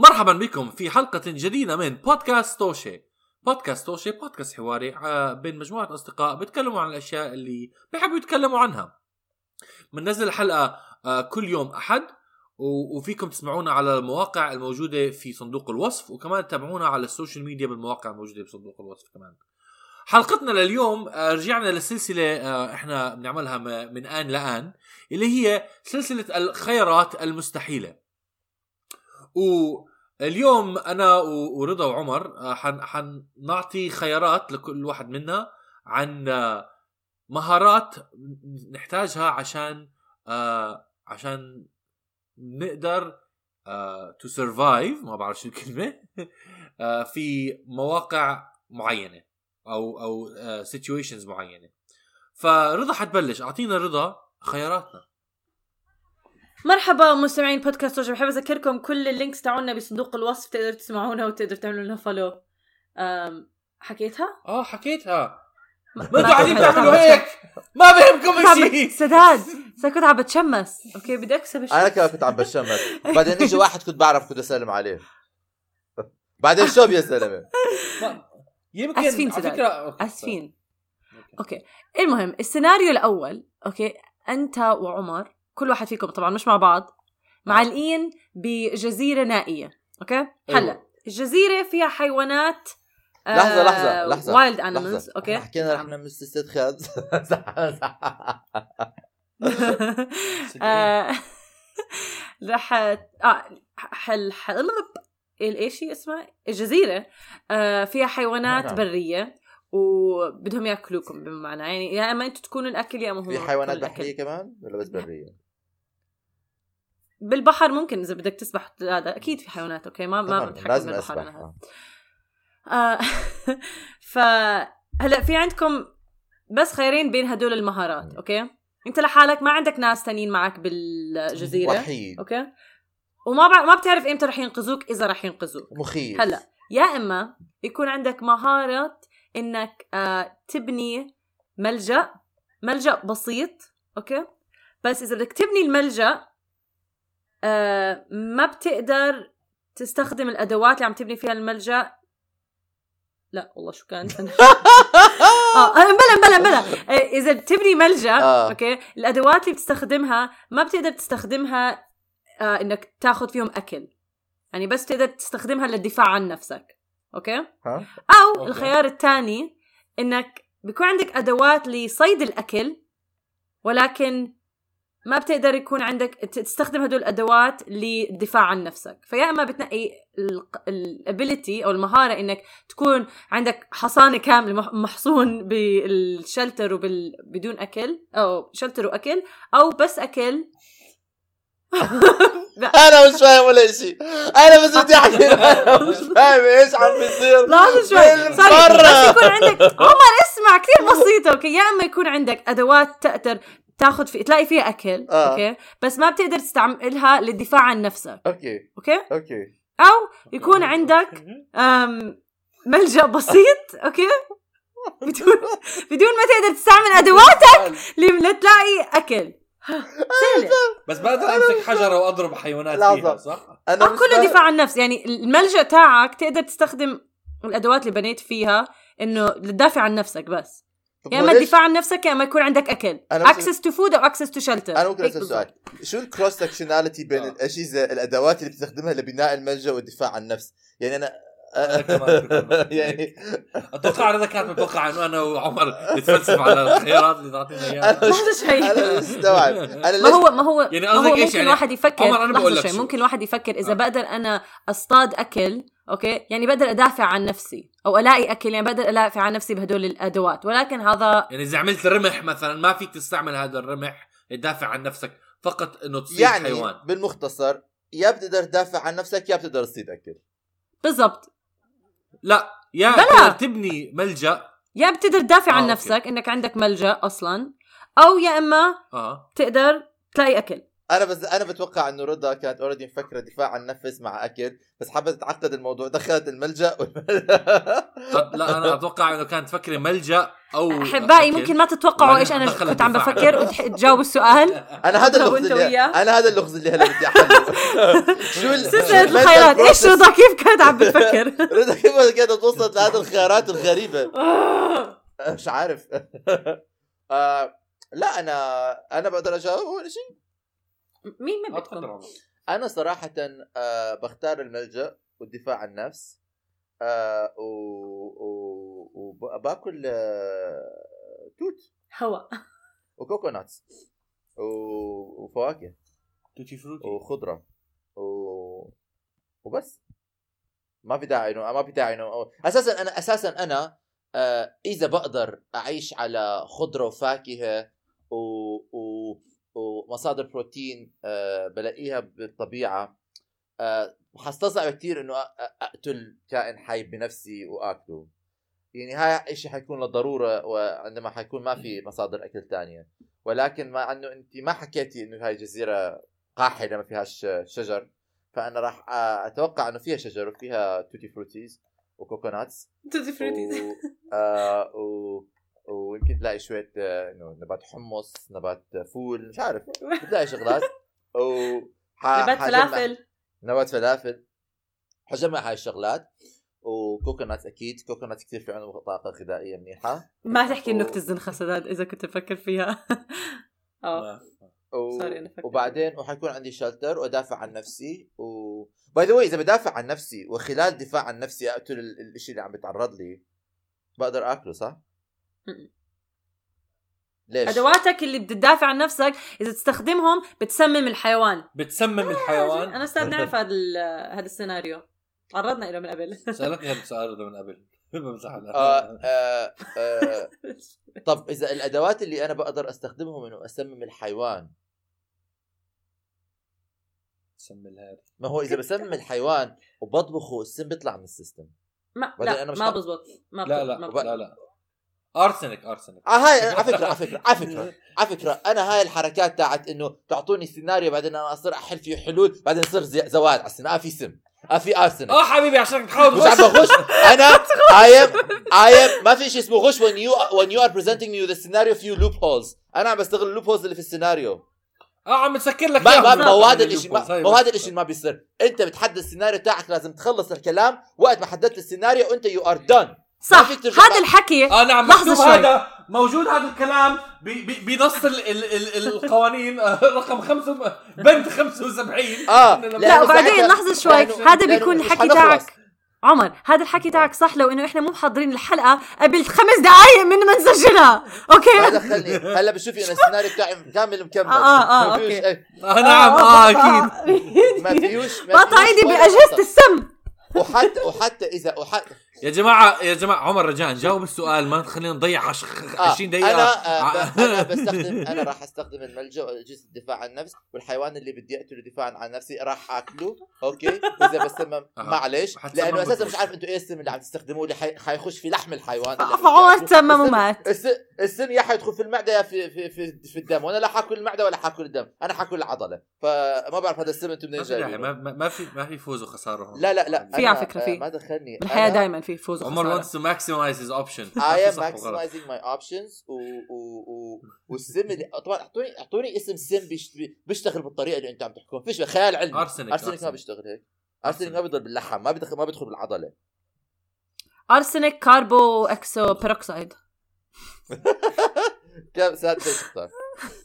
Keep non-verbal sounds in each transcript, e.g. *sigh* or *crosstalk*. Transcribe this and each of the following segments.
مرحبا بكم في حلقة جديدة من بودكاست توشي. بودكاست توشي بودكاست حواري آه، بين مجموعة أصدقاء بيتكلموا عن الأشياء اللي بيحبوا يتكلموا عنها. بننزل الحلقة آه، كل يوم أحد وفيكم تسمعونا على المواقع الموجودة في صندوق الوصف وكمان تتابعونا على ال social media بالمواقع الموجودة بصندوق الوصف كمان. حلقتنا لليوم آه، رجعنا للسلسلة إحنا بنعملها من آن لآن اللي هي سلسلة الخيارات المستحيلة. واليوم أنا ورضا وعمر آه، حن حنعطي خيارات لكل واحد منا عن آه، مهارات نحتاجها عشان آه، عشان نقدر to survive ما بعرف شو الكلمة *laughs* في مواقع معينة أو أو situations معينة. فرضا حتبلش أعطينا رضا خياراتنا. مرحبا مستمعين بودكاست وجه بحب أذكركم كل ال links تاعونا بصندوق الوصف تقدروا تسمعونا وتقدروا تعملوا لنا follow حكيتها؟ آه حكيتها. ما أنتوا قاعدين تعملوا بتشمس. هيك؟ ما بهمكم شيء. سداد كنت عم بتشمس. okay بدي أكسب الشيء أنا كمان كنت عم بشمس بعدين اجى واحد كنت بعرف كنت أسلم عليه. بعدين شو يا زلمه يمكن آسفين على سداد. فكره okay. أسفين. okay. المهم السيناريو الأول okay أنت وعمر كل واحد فيكم طبعا مش مع بعض معلقين بجزيرة نائية okay هلأ أيوة. الجزيرة فيها حيوانات لحظة لحظة wild لحظة. animals okay حكينا رح نعمل استدخال آه، *laughs* رح آه حل حل الايش هي اسمها الجزيرة آه، فيها حيوانات نعم. برية وبدهم يأكلوكم بمعنى يعني يا إما أنتم تكونوا الأكل يا إما هم في حيوانات. بحرية كمان ولا بس برية؟ بالبحر ممكن إذا بدك تسبح هذا أكيد في حيوانات okay؟ ما ما بتحكم لازم بالبحر أنا. آه. *laughs* ف هلا في عندكم بس خيارين بين هدول المهارات okay؟ أنت لحالك ما عندك ناس تانيين معك بالجزيرة وحيد. okay؟ وما بع... ما بتعرف إمتى رح ينقذوك إذا رح ينقذوك. مخيف. هلأ يا إما يكون عندك مهاره إنك آه تبني ملجأ ملجأ بسيط okay؟ بس إذا بدك تبني الملجأ آه ما بتقدر تستخدم الأدوات اللي عم تبني فيها الملجأ لا والله شو كان *laughs* آه آه، بلا بلا بلا آه، إذا بتبني ملجأ آه. okay الأدوات اللي بتستخدمها ما بتقدر تستخدمها آه إنك تاخذ فيهم أكل يعني بس تقدر تستخدمها للدفاع عن نفسك okay ها؟ أو okay. الخيار الثاني إنك بيكون عندك أدوات لصيد الأكل ولكن ما بتقدر يكون عندك تستخدم هدول الأدوات للدفاع عن نفسك. فيا إما بتنقي ال ability أو المهارة إنك تكون عندك حصانة كاملة مح- محصون بال shelter وبال بدون أكل أو shelter وأكل أو بس أكل. *laughs* أنا مش فاهم ولا شيء. أنا بس بدي أحكي. *laughs* أنا مش فاهم إيش عم بيصير. لحظة شوي sorry برا. بس يكون عندك عمر اسمع كثير بسيطة. okay يا إما يكون عندك أدوات تقدر تاخذ في تلاقي فيها أكل آه. okay؟ بس ما بتقدر تستعملها للدفاع عن نفسك okay. okay؟ okay. أو يكون عندك أم ملجأ بسيط okay؟ بدون بدون ما تقدر تستعمل أدواتك لتلاقي أكل. سهلة. بس بقدر أمسك حجرة وأضرب حيوانات. فيها صح؟ أنا أو كله. دفاع عن النفس يعني الملجأ تاعك تقدر تستخدم الأدوات اللي بنيت فيها إنه لتدافع عن نفسك بس. يا إما الدفاع عن نفسك يا إما يكون عندك أكل. access to food أو access to shelter أنا ممكن أسأل سؤال. شو ال cross sectionality بين آه. الأجهزة الأدوات اللي بتستخدمها لبناء الملجأ والدفاع عن النفس؟ يعني أنا *laughs* يعني أتوقع رضا كانت متوقع إنه أنا وعمر نتفلسف على الخيارات اللي تعطينا إياها. أنا *laughs* لحظة شوي. أنا مستوعب. أنا ما هو ما هو يعني ما قصدك هو إيش ممكن يعني؟ الواحد يفكر عمر، أنا بقول لك. ممكن الواحد يفكر إذا آه. بقدر أنا أصطاد أكل okay؟ يعني بقدر أدافع عن نفسي. أو ألاقي أكل يعني بقدر ادافع عن نفسي بهدول الأدوات. ولكن هذا يعني إذا عملت رمح مثلا ما فيك تستعمل هذا الرمح تدافع عن نفسك فقط إنه تصيد يعني حيوان. بالمختصر يا بتقدر تدافع عن نفسك يا بتقدر تصيد أكل. بالضبط. لا يا بلا. تبني ملجأ. يا بتقدر تدافع آه، عن okay. نفسك إنك عندك ملجأ أصلا أو يا إما آه. تقدر تلاقي أكل. أنا بس أنا بتوقع إنه رضا كانت already مفكرة دفاع عن النفس مع اكل بس حبت تتعقد الموضوع دخلت الملجأ. قد لا أنا *laughs* أتوقع إنه كانت تفكري ملجأ أو أحبائي. ممكن ما تتوقعوا إيش أنا كنت عم. بفكر *laughs* وتجاوبوا السؤال. أنا هذا اللغز اللي. أنا هذا اللغز اللي هلا بدي احله *laughs* شو سلسلة الخيارات. إيش؟ رضا؟ كيف كانت عم بتفكر؟ رضا كيف كانت توصلت لهذه الخيارات الغريبة؟ مش عارف. آه لا أنا أنا بقدر أجاوب ولا شيء. مين ما بدكم. أنا صراحة آه بختار الملجأ والدفاع عن النفس آه و... و... وباكل آه توت. هوا. و coconuts و... وفواكه. tutti frutti. وخضرة. و... وبس. ما في داعي انه ما في داعي انه أساسا أنا أساسا أنا آه إذا بقدر أعيش على خضرة وفاكهة و... و... ومصادر بروتين آه بلاقيها بالطبيعة. آه حستصعب كثير إنه أقتل كائن حي بنفسي وأكله. يعني هاي شيء حيكون للضرورة وعندما حيكون ما في مصادر أكل تانية. ولكن مع إنه انت ما حكيتي إنه هاي جزيرة قاحلة ما فيهاش شجر فأنا راح أتوقع إنه فيها شجر وفيها tutti fruttis و coconuts tutti و... آه و... ويمكن تلاقي شوية آه، إنه نبات حمص نبات فول مش عارف بتلاقي شغلات. *laughs* و نبات فلافل. نبات فلافل. حجمع هاي الشغلات. وكوكونات أكيد كوكونات كثير في عندهم طاقة غذائية منيحة. ما تحكي و- النكته الزنخه سداد إذا كنت تفكر فيها. *laughs* آه. ما- و... sorry أنا فكرت. وبعدين وحيكون عندي shelter وأدافع عن نفسي. و by the إذا بدافع عن نفسي وخلال دفاع عن نفسي أقتل ال- الشيء اللي عم بيتعرض لي بقدر آكله صح؟ ليش؟ أدواتك اللي بتدافع عن نفسك إذا تستخدمهم بتسمم الحيوان. بتسمم الحيوان؟ أنا أستاذ نعرف *laughs* هذا هذا السيناريو. تعرضنا له من قبل. *laughs* سالك هذا السؤال من قبل. *laughs* بمزح. آه آه آه. طب إذا الأدوات اللي أنا بقدر أستخدمهم إنه أسمم الحيوان. سم الهاد ما هو إذا بسمم الحيوان وبطبخه السم بيطلع من السيستم. ما لا أنا مش ما. بزبط. ما لا لا بزبط. لا لا. أرسنك أرسنك. آه هاي على فكرة على فكرة على فكرة على فكرة. أنا هاي الحركات تاعت إنه تعطوني سيناريو بعدين أنا أصير أحل فيه حلول بعدين يصير زي- زواج على السيناريو. آه في سم. آه في ارسنال آه حبيبي عشان تحاول مش عم بغش أنا *laughs* I am I am ما في شيء اسمه غش when you when you are presenting me with a scenario few loopholes. أنا عم بستغل اللوب هولز اللي في السيناريو. آه عم تسكر لك ما. ما ما هو هذا الشيء. ما هو. هذا الشيء ما بيصير. أنت بتحدد السيناريو تاعك لازم تخلص الكلام. وقت ما حددت السيناريو أنت you are done صح هذا. الحكي. آه نعم مكتوب شوي. هذا. موجود هذا الكلام ب- ب- بنص ال ال ال القوانين. *laughs* آه، رقم خمسة بند 75 آه، إنه لما- لا وبعدين لحظة شوي. هذا بيكون الحكي. تاعك. عمر هذا الحكي تاعك صح؟ لو إنه إحنا مو محضرين الحلقة قبل خمس دقائق من ما نسجلها. أوكي؟ دخلني هلا بشوفي أنا السيناريو بتاعي كامل مكمل. آه، آه، ما فيهوش أوكي. أي- آه نعم آه أكيد. ما فيهوش ما إيدي ولا بأجهزة. السم. وحتى وحتى اذا وحتى يا جماعة يا جماعة عمر رجاء جاوب السؤال ما تخلينا نضيع عش- آه 20 دقيقة. أنا آه ب- أنا بستخدم أنا راح أستخدم الملجأ واجهزه الدفاع عن النفس والحيوان اللي بدي اقتله دفاعا عن نفسي راح أكله. أوكي؟ واذا بسمم. معلش لأنه أساسا. مش عارف أنتم إيه السم اللي عم تستخدموه اللي حي- حيخش في لحم الحيوان فعمر السم- ومات. الس- السم يا حيدخل في المعدة يا في في في, في الدم. وأنا لا حأكل المعدة ولا حأكل الدم. أنا حأكل العضلة. فما بعرف هذا السم أنتم منين جايبينه. ما, في ما في فوز وخسارة هون. لا لا لا في أنا- على فكرة في. آه، ما دخلني. بالحياة أنا- دائما في فوز عمر wants to maximize his option I am maximizing my options و... و... و... والسم اللي طبعا اعطوني أعطوني اسم سم بيشت... بيشتغل بالطريقة اللي أنتم عم تحكون. فيش خيال علمي. أرسنك، ارسنك ما. بيشتغل هيك. ارسنك ما بيضل باللحم ما بيدخل ما بيدخل بالعضلة. ارسنك كاربو اكسو بيروكسيد كم سادس إيش اختار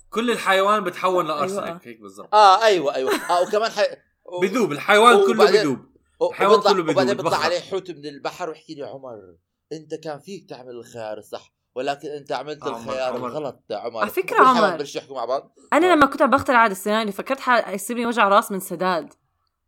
كل الحيوان بتحول أيوة. لارسنك هيك بالضبط. آه أيوه أيوه. آه وكمان حي... و... بذوب الحيوان كله بذوب وبيطلع- كله بيدوب، وبعدين بيطلع. عليه حوت من البحر ويحكي لي عمر أنت كان فيك تعمل الخيار الصح ولكن أنت عملت عمر، الخيار عمر. الغلط يا عمر. على حيوان عمر. بلشوا يحكوا مع بعض. أنا لما كنت عم بخترع هذا السيناريو فكرت ح- يصير لي وجع راس من سداد.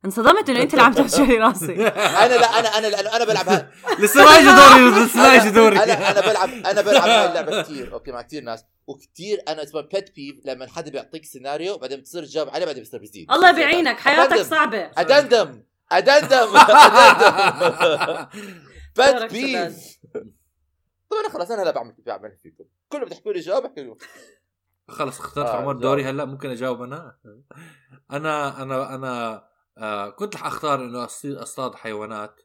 انصدمت إنه أنت اللي عم تحشر لي راسي أنا لا أنا أنا لأنه أنا بلعب ها... *laughs* لسه ما اجى دوري لسه ما اجى دوري. أنا أنا بلعب أنا بلعب هاي اللعبة كثير أوكي مع كثير ناس. وكثير أنا اسمه بيت بيف لما حدا بيعطيك سيناريو بعدين بتصير تجاوب عليه بعدين بيصير بيزيد. الله بيعينك حياتك أدندم. صعبة. ادندم أدندم. بيت دورك بيف طبعا خلاص أنا هلا بعمل بعمل فيكم. كله بتحكوا لي جواب لكم خلص اخترت آه، عمر. دوري هلا ممكن أجاوب أنا؟ أنا أنا أنا آه كنت رح أختار إنه أصطاد حيوانات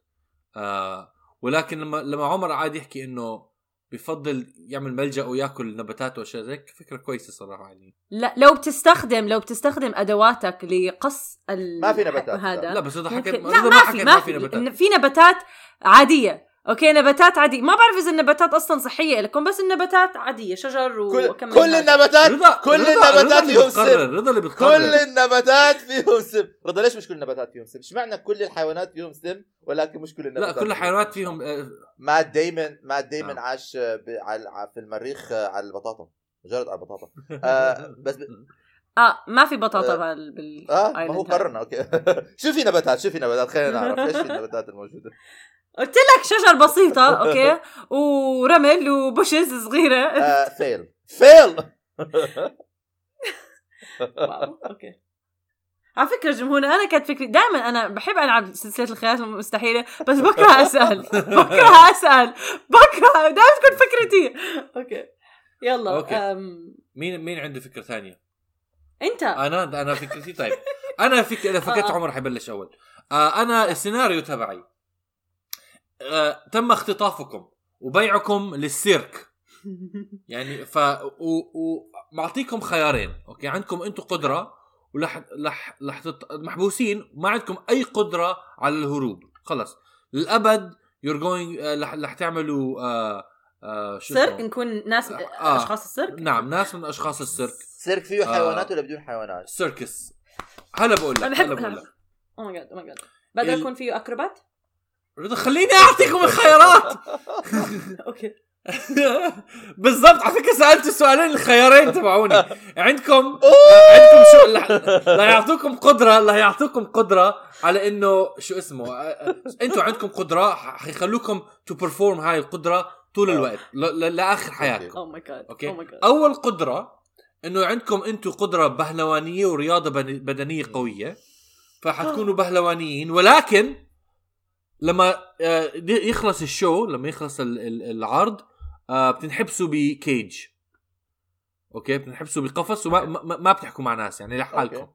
آه ولكن لما لما عمر عاد يحكي إنه بفضل يعمل ملجأ وياكل نباتات وأشياء زي هيك فكرة كويسة صراحة يعني. لا لو بتستخدم لو بتستخدم أدواتك لقص ال... ما في نباتات. هذا لا بس إذا حكيت ممكن... إذا لا ما في ما في نباتات. في نباتات عادية. أوكي نباتات عادية. ما بعرف إذا النباتات أصلا صحية لكم بس النباتات عادية شجر كل, وكم كل النباتات رضا كل رضا- النباتات فيهم بتقرر سم. رضا اللي كل بتقرر النباتات فيهم سم. رضا ليش مش كل النباتات فيهم سم؟ اشمعنى كل الحيوانات فيهم سم ولكن مش كل لا النباتات كل فيهم الحيوانات؟ فيهم آه، مات دايما مات دايما نعم. عاش ب- على على- في المريخ على البطاطا. مجرد على البطاطا. *laughs* آه بس ب... آه ما في بطاطا آه. بال بال آه ما هو. قررنا أوكي. *laughs* شو في نباتات شو في نباتات خلينا نعرف إيش في *laughs* النباتات الموجودة. قلت لك شجر بسيطة *laughs* أوكي؟ ورمل وبشز صغيرة. آه *laughs* فيل فيل واو أوكي. على فكرة جمهورنا أنا كانت فكري دائما أنا بحب ألعب سلسلة الخيارات المستحيلة بس بكرة أسأل *laughs* بكرة أسأل بكرة دائما تكون فكرتي. أوكي. يلا أوكي. أم... مين مين عنده فكرة ثانية؟ أنت. أنا أنا فكرتي طيب. أنا فك... اذا فكرت آه. عمر حيبلش أول. آه أنا السيناريو تبعي. آه تم اختطافكم وبيعكم للسيرك. يعني ف و... ومعطيكم خيارين أوكي؟ عندكم أنتم قدرة ولح لح لح تط... محبوسين ما عندكم أي قدرة على الهروب. خلص للأبد you're going رح رح تعملوا آه آه شو سيرك؟ نكون ناس آه. أشخاص السيرك؟ نعم ناس من أشخاص السيرك. سيرك فيه آه. حيوانات ولا بدون حيوانات؟ circus. هلا بقول لك هلا بقول لك. oh my God oh my God بقدر ال- يكون فيه أكروبات؟ رضا خليني أعطيكم الخيارات. *laughs* أوكي. *laughs* بالضبط على فكرة سألت السؤالين الخيارين تبعوني. عندكم *laughs* عندكم شو رح يعطوكم قدرة رح يعطوكم قدرة على إنه شو اسمه أنتم عندكم قدرة حيخلوكم to perform هاي القدرة طول الوقت ل- ل- لآخر حياتكم. my God أوكي؟ God أول قدرة إنه عندكم أنتم قدرة بهلوانية ورياضة بدنية قوية فحتكونوا بهلوانيين ولكن لما آه، يخلص ال show لما يخلص ال- ال- العرض آه، بتنحبسوا ب cage. أوكي؟ بتنحبسوا بقفص وما ما, بتحكوا مع ناس يعني لحالكم.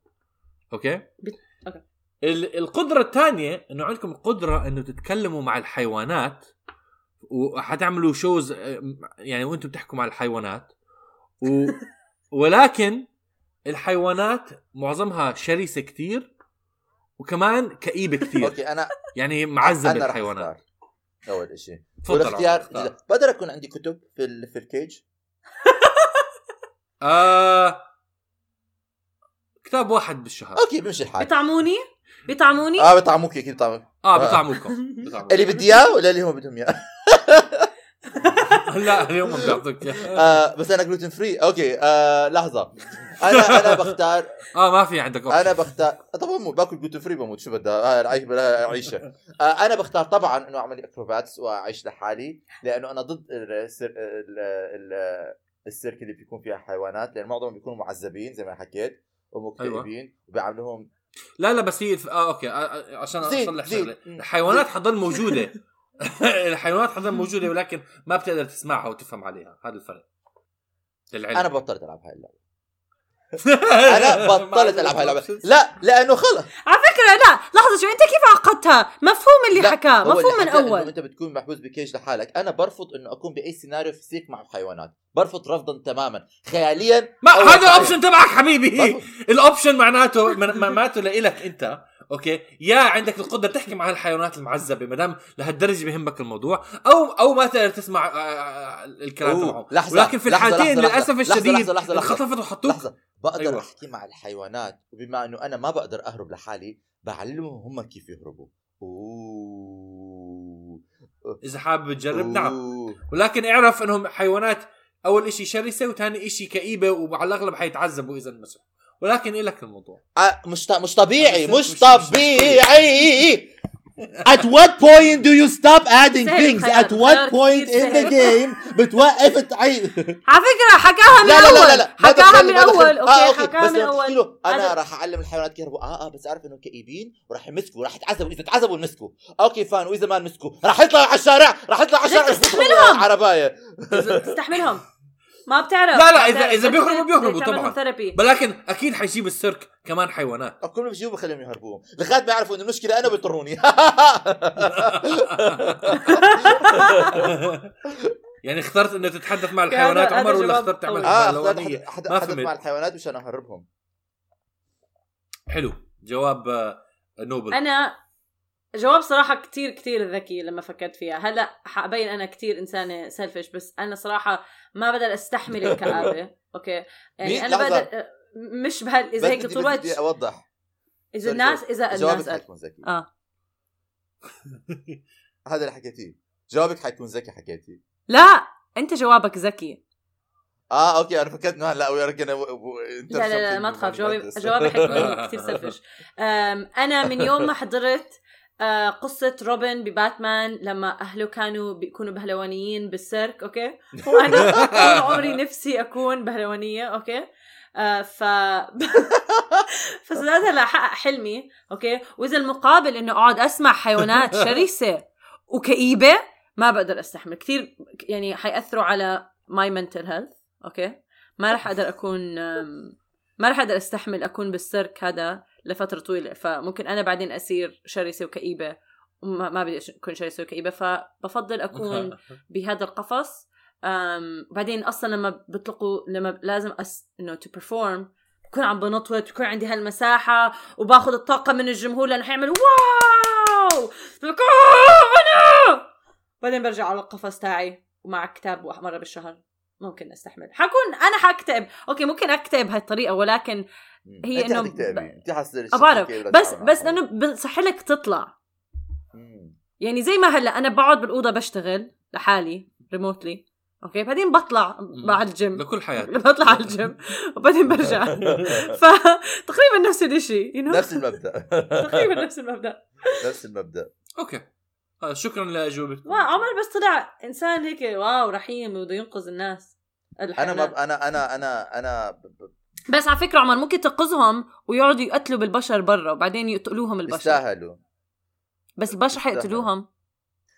أوكي. بت- أوكي. ال- القدرة الثانية إنه عندكم القدره إنه تتكلموا مع الحيوانات وحتعملوا shows آه، يعني وأنتم بتحكوا مع الحيوانات و... *laughs* ولكن الحيوانات معظمها شرسة كتير وكمان كئيبة كتير أوكي أنا يعني معذبة الحيوانات. أول شيء والاختيار. بقدر أكون عندي كتب في ال... في ال cage؟ *laughs* آه... كتاب واحد بالشهر. أوكي بمشي الحال. بيطعموني؟ بيطعموني؟ آه بطعموك أكيد بطعموك آه بطعموكم. اللي بدي إياه ولا اللي هم بدهم إياه؟ *laughs* لا اليوم ما بيعطوك إياه. آه بس أنا gluten free okay آه لحظة. أنا أنا *laughs* بختار آه ما في عندك أنا. بختار طبعا بموت باكل gluten free بموت شو بدها آه العيش بلا عيشة. آه أنا بختار طبعا إنه أعمل acrobats وأعيش لحالي لأنه أنا ضد السر... ال... ال... السيرك اللي بيكون فيها حيوانات لأن معظمهم بيكونوا معذبين زي ما حكيت ومكتئبين وبيعاملوهم لا لا بس هي آه okay آه، آه، عشان أصلح. شغله الحيوانات حتضل موجودة. *laughs* *laughs* الحيوانات حتضل موجودة ولكن ما بتقدر تسمعها وتفهم عليها. هذا الفرق. للعلم أنا بطلت ألعب هاي اللعبة. أنا *laughs* بطلت ألعب هاي اللعبة. لا لأنه خلص. على فكرة لا لحظة شو أنت كيف عقدتها؟ مفهوم اللي حكاه مفهوم من أول. أنت بتكون محبوس ب cage لحالك. أنا برفض إنه أكون بأي سيناريو physic مع الحيوانات. برفض رفضا تماما. خياليا ما هذا. ال option تبعك حبيبي. ال option معناته معناته لإلك أنت. okay؟ يا عندك القدرة تحكي مع الحيوانات المعذبة ما دام لهالدرجة بيهمك الموضوع. أو أو ما تقدر تسمع آه، آه، الكلام تبعهم. لحظة، ولكن في الحالتين لحظة، للأسف لحظة، الشديد لحظة، لحظة، لحظة. انخطفت وحطوك. لحظة. بقدر أيوة. أحكي مع الحيوانات وبما إنه أنا ما بقدر أهرب لحالي بعلمهم هم كيف يهربوا. أوه. إذا حابب تجرب نعم. أوه. ولكن اعرف إنهم حيوانات أول إشي شرسة وثاني إشي كئيبة وعلى الأغلب حيتعذبوا إذا انمسوا ولكن إلك الموضوع. آه، مش مش طبيعي مش- مش مش- مش طبيعي. At what point do you stop adding things? At what point in the game بتوقف تعيد *laughs* على فكرة حكاها من لا لا لا لا أول لا ما حكاها من ما دخلني. أول آه okay okay حكاها من لما تحكي أول له أنا أنا- راح أعلم الحيوانات يهربوا آه آه بس اعرف انهم كئيبين وراح يمسكوا راح يتعذبوا. إذا تعذبوا نمسكوا okay fine. وإذا ما نمسكوا راح يطلعوا على الشارع راح يطلعوا على الشارع. تستحملهم؟ *laughs* عربايه تستحملهم. ما بتعرف. لا، لا،. إذا بدك بيهربوا بيهربوا طبعاً. ثيرابي. ولكن أكيد حيجيب السيرك كمان حيوانات. كل ما بيجيبوا بخليهم يهربوهم لغاية ما يعرفوا إنه المشكلة أنا بيضطروني *laughs* يعني اخترت انه تتحدث مع الحيوانات عمر ولا اخترت تعمل؟ أحد- أحد- ما فهمت. مع الحيوانات مشان اهربهم حلو. جواب آه، نوبل. أنا جواب صراحة كتير كتير ذكي لما فكرت فيها. هلا حأبين أنا كتير إنسانة سيلفش بس أنا صراحة ما بقدر أستحمل *laughs* الكآبة. أوكي؟ مين؟ يعني أنا لحظة. بقدر مش بهال إذا بس هيك بدي- طول بدي الوقت أوضح. إذا سوري، الناس جوابك الناس حيكون ذكي. آه. *laughs* هذا اللي حكيتيه. جوابك حيكون ذكي حكيتي لا أنت جوابك ذكي. آه أوكي أنا فكرت إنه هلا وي رجنا لا لا لا ما تخاف جوابي جوابي حيكون *laughs* كثير سلفش أنا من يوم ما حضرت آه، قصة روبن بباتمان لما أهله كانوا بيكونوا بهلوانيين بالسيرك okay؟ وأنا *laughs* طول عمري نفسي أكون بهلوانية okay؟ آه ف *laughs* فصدقت هلا حقق حلمي okay؟ وإذا المقابل إنه أقعد أسمع حيوانات *laughs* شرسة وكئيبة ما بقدر أستحمل. كثير يعني حيأثروا على my mental health okay؟ ما رح أقدر أكون أم، ما رح أقدر أستحمل أكون بالسيرك هذا لفترة طويلة فممكن أنا بعدين أصير شرسة وكئيبة وما ما بدي أكون شرسة وكئيبة فبفضل أكون *laughs* بهذا القفص. أم بعدين أصلا لما بيطلقوا لما لازم أس إنه to perform بكون عم بنطوت بكون عندي هالمساحة وباخذ الطاقة من الجمهور لأنه حيعمل wow! أنا! بعدين برجع على القفص تاعي ومع كتاب مرة بالشهر. ممكن أستحمل. حكون أنا حكتب okay ممكن اكتب بهالطريقه ولكن هي حتكتبي ب- أنت بعرف بس بس لأنه بصح لك تطلع. يعني زي ما هلأ أنا بقعد بالأوضة بشتغل لحالي remotely okay؟ بعدين بطلع بعد الجيم. لكل حياتي *laughs* بطلع على الجيم. وبعدين برجع. *laughs* فتقريبا نفس الشيء you know? نفس المبدأ. تقريبا نفس المبدأ. نفس المبدأ. okay. شكرا لأجوبتكم. ما عمر بس طلع إنسان هيك wow رحيم وبده ينقذ الناس. أنا. ما أنا أنا أنا أنا ب- ب- بس على فكرة عمر ممكن تنقذهم ويقعدوا يقتلوا بالبشر برا وبعدين يقتلوهم البشر. بيستاهلوا بس البشر. حيقتلوهم.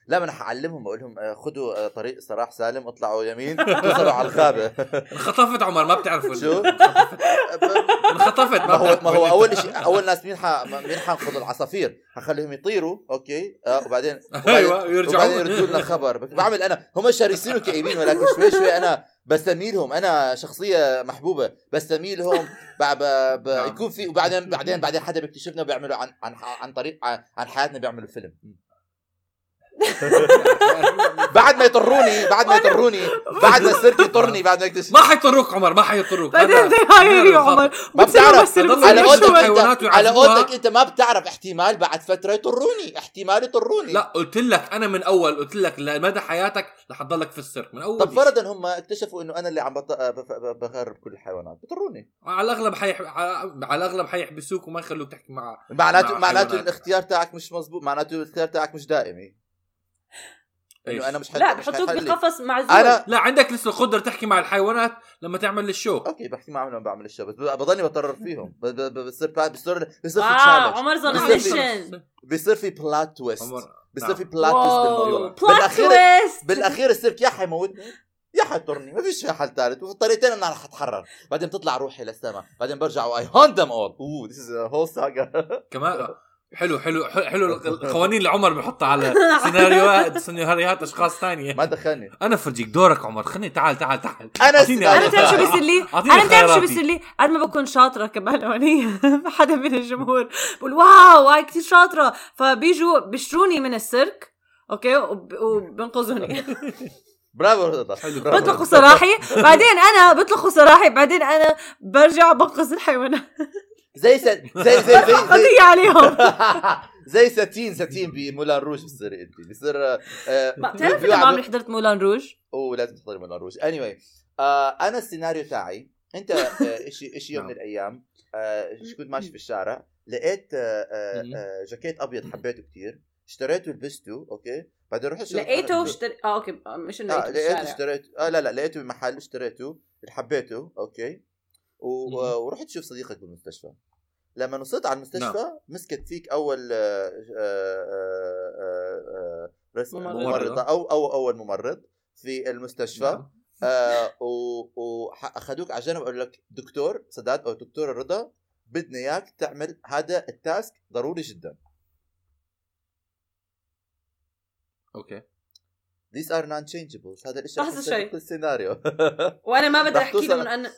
لا ما أنا حعلمهم بقول لهم آه، خذوا آه، طريق صراح سالم اطلعوا يمين توصلوا على الغابة. *laughs* انخطفت عمر ما بتعرفوا شو؟ *laughs* انخطفت ما هو ما. هو أول شيء أول ناس مين ح... مين حنقذ العصافير. حخليهم يطيروا okay آه وبعدين *laughs* أيوه وبعدين يرجعوا. يردوا لنا خبر. بعمل أنا هم شرسين وكئيبين ولكن شوي شوي أنا بستميل لهم أنا شخصية محبوبة بستميل لهم ب... ب... ب... نعم. يكون في وبعدين بعدين بعدين حدا بيكتشفنا وبيعملوا عن عن عن طريق عن حياتنا بيعملوا فيلم. *laughs* بعد ما يطروني بعد ما يطروني بعد ما السيرك يطرني بعد ما يكتشف ما حيضروك عمر ما حيضروك بعدين هاي عمر. ما بتعرف. على قولتك على. قولتك أنت ما بتعرف احتمال بعد فترة يطروني احتمال يطروني لا قلت لك أنا من أول قلت لك لمدى حياتك رح تضلك في السيرك من أول طب. فرضا هم اكتشفوا إنه أنا اللي عم. بف- ب- بغرب كل الحيوانات بطروني على الأغلب حيح... على على الأغلب حيحبسوك وما يخلوك تحكي مع معناته مع معناته. الاختيار تاعك مش مزبوط معناته الاختيار تاعك مش دائمي إنه أنا مش حد... لا بحطوك. بقفص معزول أنا لا عندك لسه القدره تحكي مع الحيوانات لما تعمل ال show. okay بحكي معهم لما بعمل الشو بس بضلني بتضرر *laughs* فيهم. بصير بصير بصير في challenge عمر ظن بصير في- mission بصير في plot twist عمر بصير نعم. في بلات تويست بالموضوع. بلوت بالاخير تويست بالأخير السيرك يا حيموتني يا حيطرني ما فيش حل ثالث. وفي الطريقتين أنا رح أتحرر. بعدين بتطلع روحي للسماء. بعدين برجع واي هوند ذم اول اوه ذيس از هول ساجا كمان *laughs* حلو حلو حلو القوانين اللي عمر بيحطها على *laughs* سيناريوهات سيناريوهات أشخاص ثانية. ما دخلني. أنا فرجيك دورك عمر خليني تعال تعال تعال. السيناريو. أنا بتعرف شو بيصير لي؟ أنا بتعرف شو. بيصير لي؟ قد ما بكون شاطرة كبهلوانيه *laughs* حدا من الجمهور. بقول واو هاي كثير شاطرة. فبيجوا بيشتروني من السيرك أوكي؟ وب- وبينقذوني. *laughs* برافو رضا حلو. برافو. بطلقوا سراحي. بعدين أنا بطلقوا سراحي. بعدين أنا برجع بنقذ الحيوانات. زي س... زي زي زي زي, قضيه عليهم *laughs* زي ساتين ساتين بمولان روج بتصيري انت بصير آه، ما بتعرف في انه ما عمري حضرت مولان روج أوه لازم تحضري مولان روج اني anyway, آه أنا السيناريو تاعي أنت آه *laughs* شيء شيء يوم من نعم. الأيام آه كنت ماشي في الشارع لقيت آه آه. آه جاكيت أبيض حبيته كثير اشتريته لبسته okay بعدين رحت شفت- لقيته اشتري آه okay مش إنه لقيته لقيته بالشارع اشتريت آه لا لا لقيته بمحل اشتريته حبيته okay. ورحت تشوف صديقك بالمستشفى لما وصلت على المستشفى نعم. مسكت فيك أول آه، رس- ممرضة. ممرضة أو أو أول ممرض في المستشفى نعم. آه وأخذوك على جنب لك دكتور سداد أو دكتور رضا بدنا إياك تعمل هذا ال task ضروري جدا okay these are non changeables هذا الشيء لحظة شوي. بكل سيناريو وأنا ما *laughs* بدي أحكي لهم انه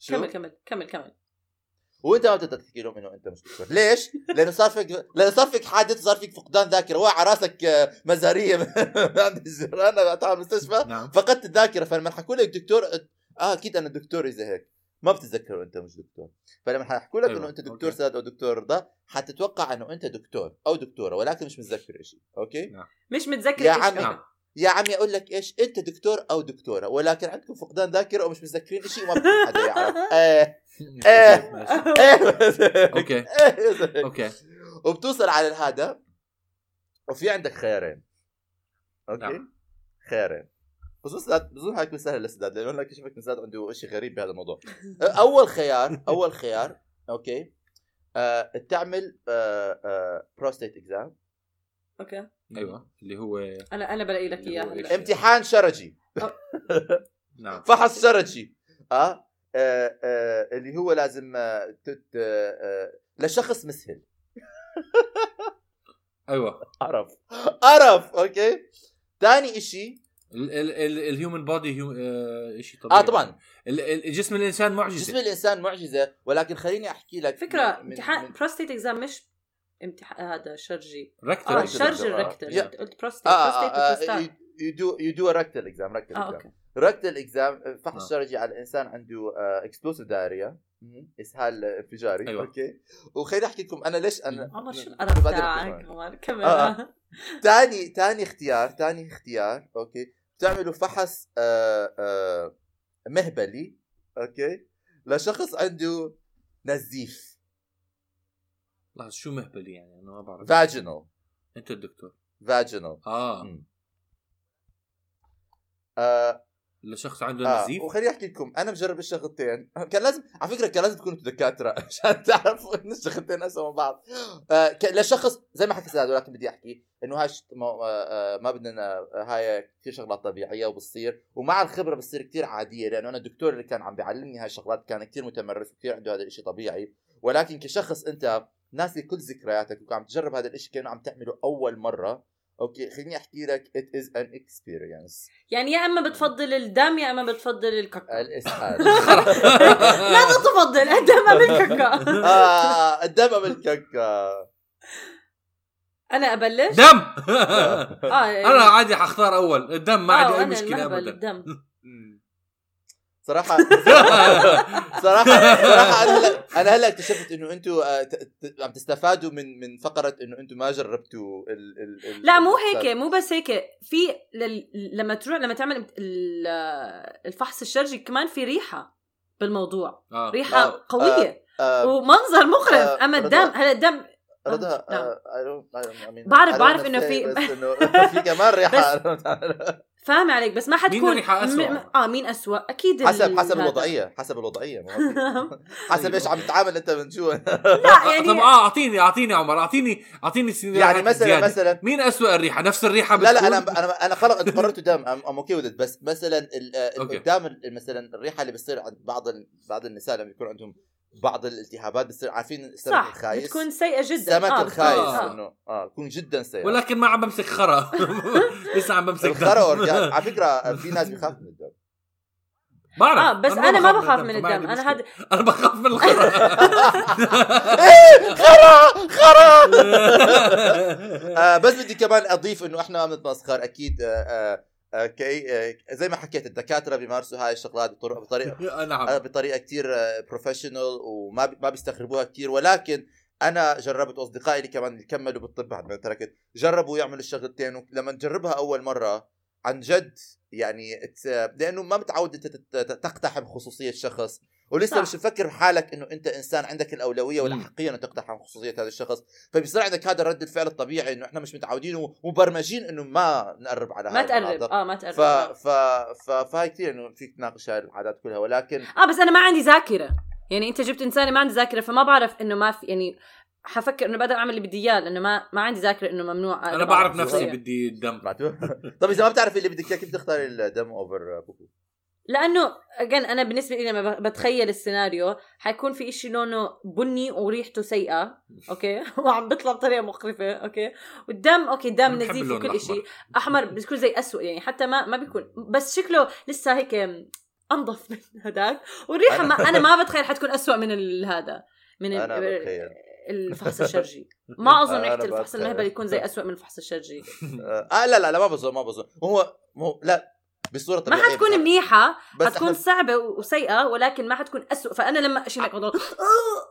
شو؟ كمل كمل كمل كمل. وانت ما بتقدر تحكي لهم إنه أنت مش دكتور ليش؟ لأنه صار فيك لأنه صار فيك حادث وصار فيك فقدان ذاكرة. وقع راسك آه، مزارية *laughs* عند الجيران على المستشفى. نعم. فقدت الذاكرة. فلما حكوا لك دكتور آه أكيد أنا دكتور إذا هيك. ما بتتذكروا أنت مش دكتور. فلما حيحكوا لك أيوة، انه أنت دكتور. ساد أو دكتور رضا حتتوقع أنه أنت دكتور أو دكتورة ولكن مش متذكر شيء okay؟ مش متذكر يا عمي. نعم يا عمي أقول لك إيش أنت دكتور أو دكتورة ولكن عندكم فقدان ذاكرة ومش متذكرين شيء وما بدكم حدا يعرف. *laughs* إيه. *laughs* إيه. *laughs* إيه. okay. okay. وبتوصل على هذا وفي عندك خيارين. okay؟ نعم. خيارين. بظن سداد بظن حيكون سهل لسداد لأنه أنا اكتشفت ان سداد عنده شيء غريب بهذا الموضوع. أول خيار أول خيار okay؟ آه تعمل آه prostate exam okay. أيوه. اللي هو أنا أنا بلاقي لك؟ هلا. امتحان شرجي. *laughs* نعم. فحص شرجي. آه, آه, آه اللي هو لازم آه تت آه آه لشخص مسهل. *laughs* أيوه. عرف. عرف okay. ثاني إشي. ال human body شيء طبيعي. آه طبعا. جسم الإنسان معجزة. جسم الإنسان معجزة ولكن خليني أحكي لك فكرة امتحان prostate exam مش امتحان هذا شرجي. rectal آه exam. ال rectal قلت بروستيت آه بروستيت آه وprostate. you do you do rectal exam rectal آه exam rectal exam فحص آه. شرجي على الإنسان عنده explosive diarrhea إسهال انفجاري. أيوة. okay. وخليني أحكي لكم أنا ليش أنا عمر شو *laughs* القرف تاعك عمر آه. ثاني ثاني اختيار ثاني اختيار okay. بتعملوا فحص آه آه مهبلي okay. لشخص عنده نزيف. لحظه شو مهبلي يعني؟ أنا ما بعرف. vaginal أنت الدكتور. vaginal آه. مم. آه. لشخص عنده آه نزيف؟ وخليني أحكي لكم. أنا مجرب الشغلتين كان لازم على فكرة كان لازم تكونوا دكاتره *laughs* عشان تعرفوا إن الشغلتين اسوء من بعض. آه ك- لشخص زي ما حكي سعد ولكن بدي أحكي إنه هاي ما, آه آه ما بدنا آه، هاي كثير شغلات طبيعية وبتصير. ومع الخبرة بتصير كثير عادية لأنه أنا الدكتور اللي كان عم بيعلمني هاي الشغلات كان كثير متمرس وكثير عنده هذا الشيء طبيعي. ولكن كشخص أنت ناسي كل ذكرياتك وعم تجرب هذا الشيء كأنه عم تعمله أول مرة. okay خليني أحكي لك it is an experience. يعني يا إما بتفضل الدم يا إما بتفضل الكاكا الاسهال *laughs* ماذا تفضل الدم ام الكاكا آه الدم ام الكاكا أنا أبلش؟ دم! آه *laughs* أنا عادي حختار أول. الدم ما عندي أي مشكلة ابدا. الدم *laughs* صراحة *laughs* صراحة صراحة أنا هلا أنا هلأ اكتشفت إنه أنتم عم تستفادوا من من فقرة إنه أنتم ما جربتوا ال ال ال لا مو. هيك مو بس هيك في لل... لما تروح لما تعمل ال- الفحص الشرجي كمان في ريحة بالموضوع آه ريحة آه، قوية آه، ومنظر مقرف آه، أما. الدم هلأ الدم رضا نعم. آه، I don't- I don't- I mean, بعرف- بعرف say في- في كمان ريحة *laughs* فاهم عليك بس ما حتكون مين الريحة أسوأ؟ م- م- آه مين اسوء أكيد حسب حسب هذا. الوضعية حسب في- *laughs* حسب إيش عم تتعامل أنت من جوا لا يعني طب آه أعطيني أعطيني عمر أعطيني أعطيني يعني مثلا زيادة. مثلا مين أسوأ الريحة نفس الريحة لا لا؟ أنا أنا أنا خلق أنت قررت دم I'm okay with بس مثلا. قدام ال- مثلا الريحة اللي بتصير عند بعض ال- بعض النساء لما يكون عندهم بعض الالتهابات بتصير عارفين السمك صح الخايس؟ بتكون سيئة جدا. السمك آه، الخايس آه. إنه آه يكون جدا سيء ولكن ما عم بمسك خرا. *laughs* لسه عم بمسك organ. على فكرة *laughs* في ناس بيخافوا من الدم. بعرف. آه بس أنا ما بخاف من الدم أنا. هذا *laughs* أنا بخاف من الخرا. خرا! خرا! آه بس بدي كمان أضيف إنه إحنا ما بنتمسخر أكيد آه آه آه آه زي ما حكيت الدكاترة بيمارسوا هاي الشغلات بطرق بطريقه *laughs* آه، نعم بطريقة كتير professional وما بي- ما بيستغربوها كتير. ولكن أنا جربت وأصدقائي اللي كمان اللي كملوا بالطب بعد ما تركت جربوا يعملوا الشغلتين ولما نجربها أول مرة عن جد يعني لأنه ما متعود أنت تقتحم خصوصية شخص. ولسه صح. مش مفكر حالك إنه أنت إنسان عندك الأولوية والاحقيه إنه تقتحم خصوصية هذا الشخص. فبيصير عندك هذا رد الفعل الطبيعي إنه إحنا مش متعودين ومبرمجين إنه ما نقرب على ما تقرب. المناطق. آه ما تقرب. ف ف ف فهي كثير إنه فيك تناقش هاي العادات كلها. ولكن آه بس أنا ما عندي ذاكرة. يعني أنت جبت إنسانة ما عندي ذاكرة فما بعرف إنه ما في يعني حفكر إنه بقدر أعمل اللي بدي إياه لأنه ما ما عندي ذاكرة إنه ممنوع. أنا بعرف نفسي. بدي الدم. *laughs* طب إذا ما بتعرف اللي بدك إياه كيف تختار الدم over poo؟ لأنه again أنا بالنسبة لي لما بتخيل السيناريو حيكون في إشي لونه بني وريحته سيئة *laughs* okay؟ وعم بيطلع بطريقة مقرفة okay؟ والدم okay الدم أنا بحب نزيف وكل إشي. الأحمر. أحمر *laughs* بيكون زي اسود يعني حتى ما ما بيكون. بس شكله لسه هيك انظف من *laughs* هداك. والريحة ما أنا ما بتخيل حتكون أسوأ من هذا من أنا بتخيل. الفحص الشرجي. ما أظن أنا ريحة الفحص. المهبل يكون زي أسوأ من الفحص الشرجي. آه لا لا لا ما بظن ما بظن. هو هو لا. بصورة ما طبيعية حتكون بس- منيحة بس حتكون إحنا- صعبة وسيئة ولكن ما حتكون أسوأ فأنا لما اشيل هيك بضل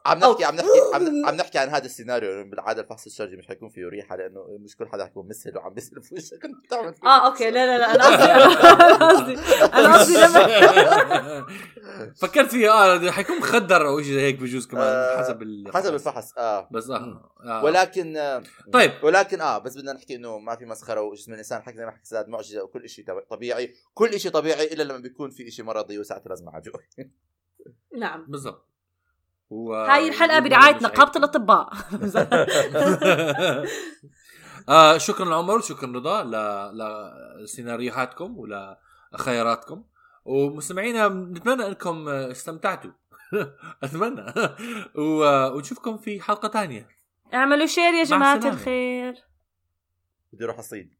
عم نحكي عم نحكي عم, عم نحكي عن هذا السيناريو إنه بالعادة الفحص الشرجي مش حيكون فيه ريحة لأنه مش كل حدا حيكون مسهل وعم بيسهل في وشك. أنت بتعمل كده. آه أوكي. لا لا لا. أنا قصدي أنا قصدي أنا قصدي لما *laughs* فكرت فيها. آه حيكون مخدر أو شيء زي هيك بجوز كمان آه، حسب ال حسب الفحص. آه. بس آه, آه. ولكن آه طيب. ولكن آه بس بدنا نحكي إنه ما في مسخرة وجسم الإنسان حكي زي ما حكي سداد معجزة وكل شيء طبيعي. كل شيء طبيعي إلا لما بيكون في شيء مرضي وساعتها لازم عجوة. *laughs* نعم. بالضبط. و... هاي الحلقة برعايه نقابه. الأطباء. *laughs* آه شكرا عمر وشكرا رضا ل... لسيناريوهاتكم ولخياراتكم ومستمعينا نتمنى أنكم استمتعتوا. *laughs* أتمنى. و... ونشوفكم في حلقة ثانية. اعملوا شير يا جماعة. الخير. بدي أروح الصيد.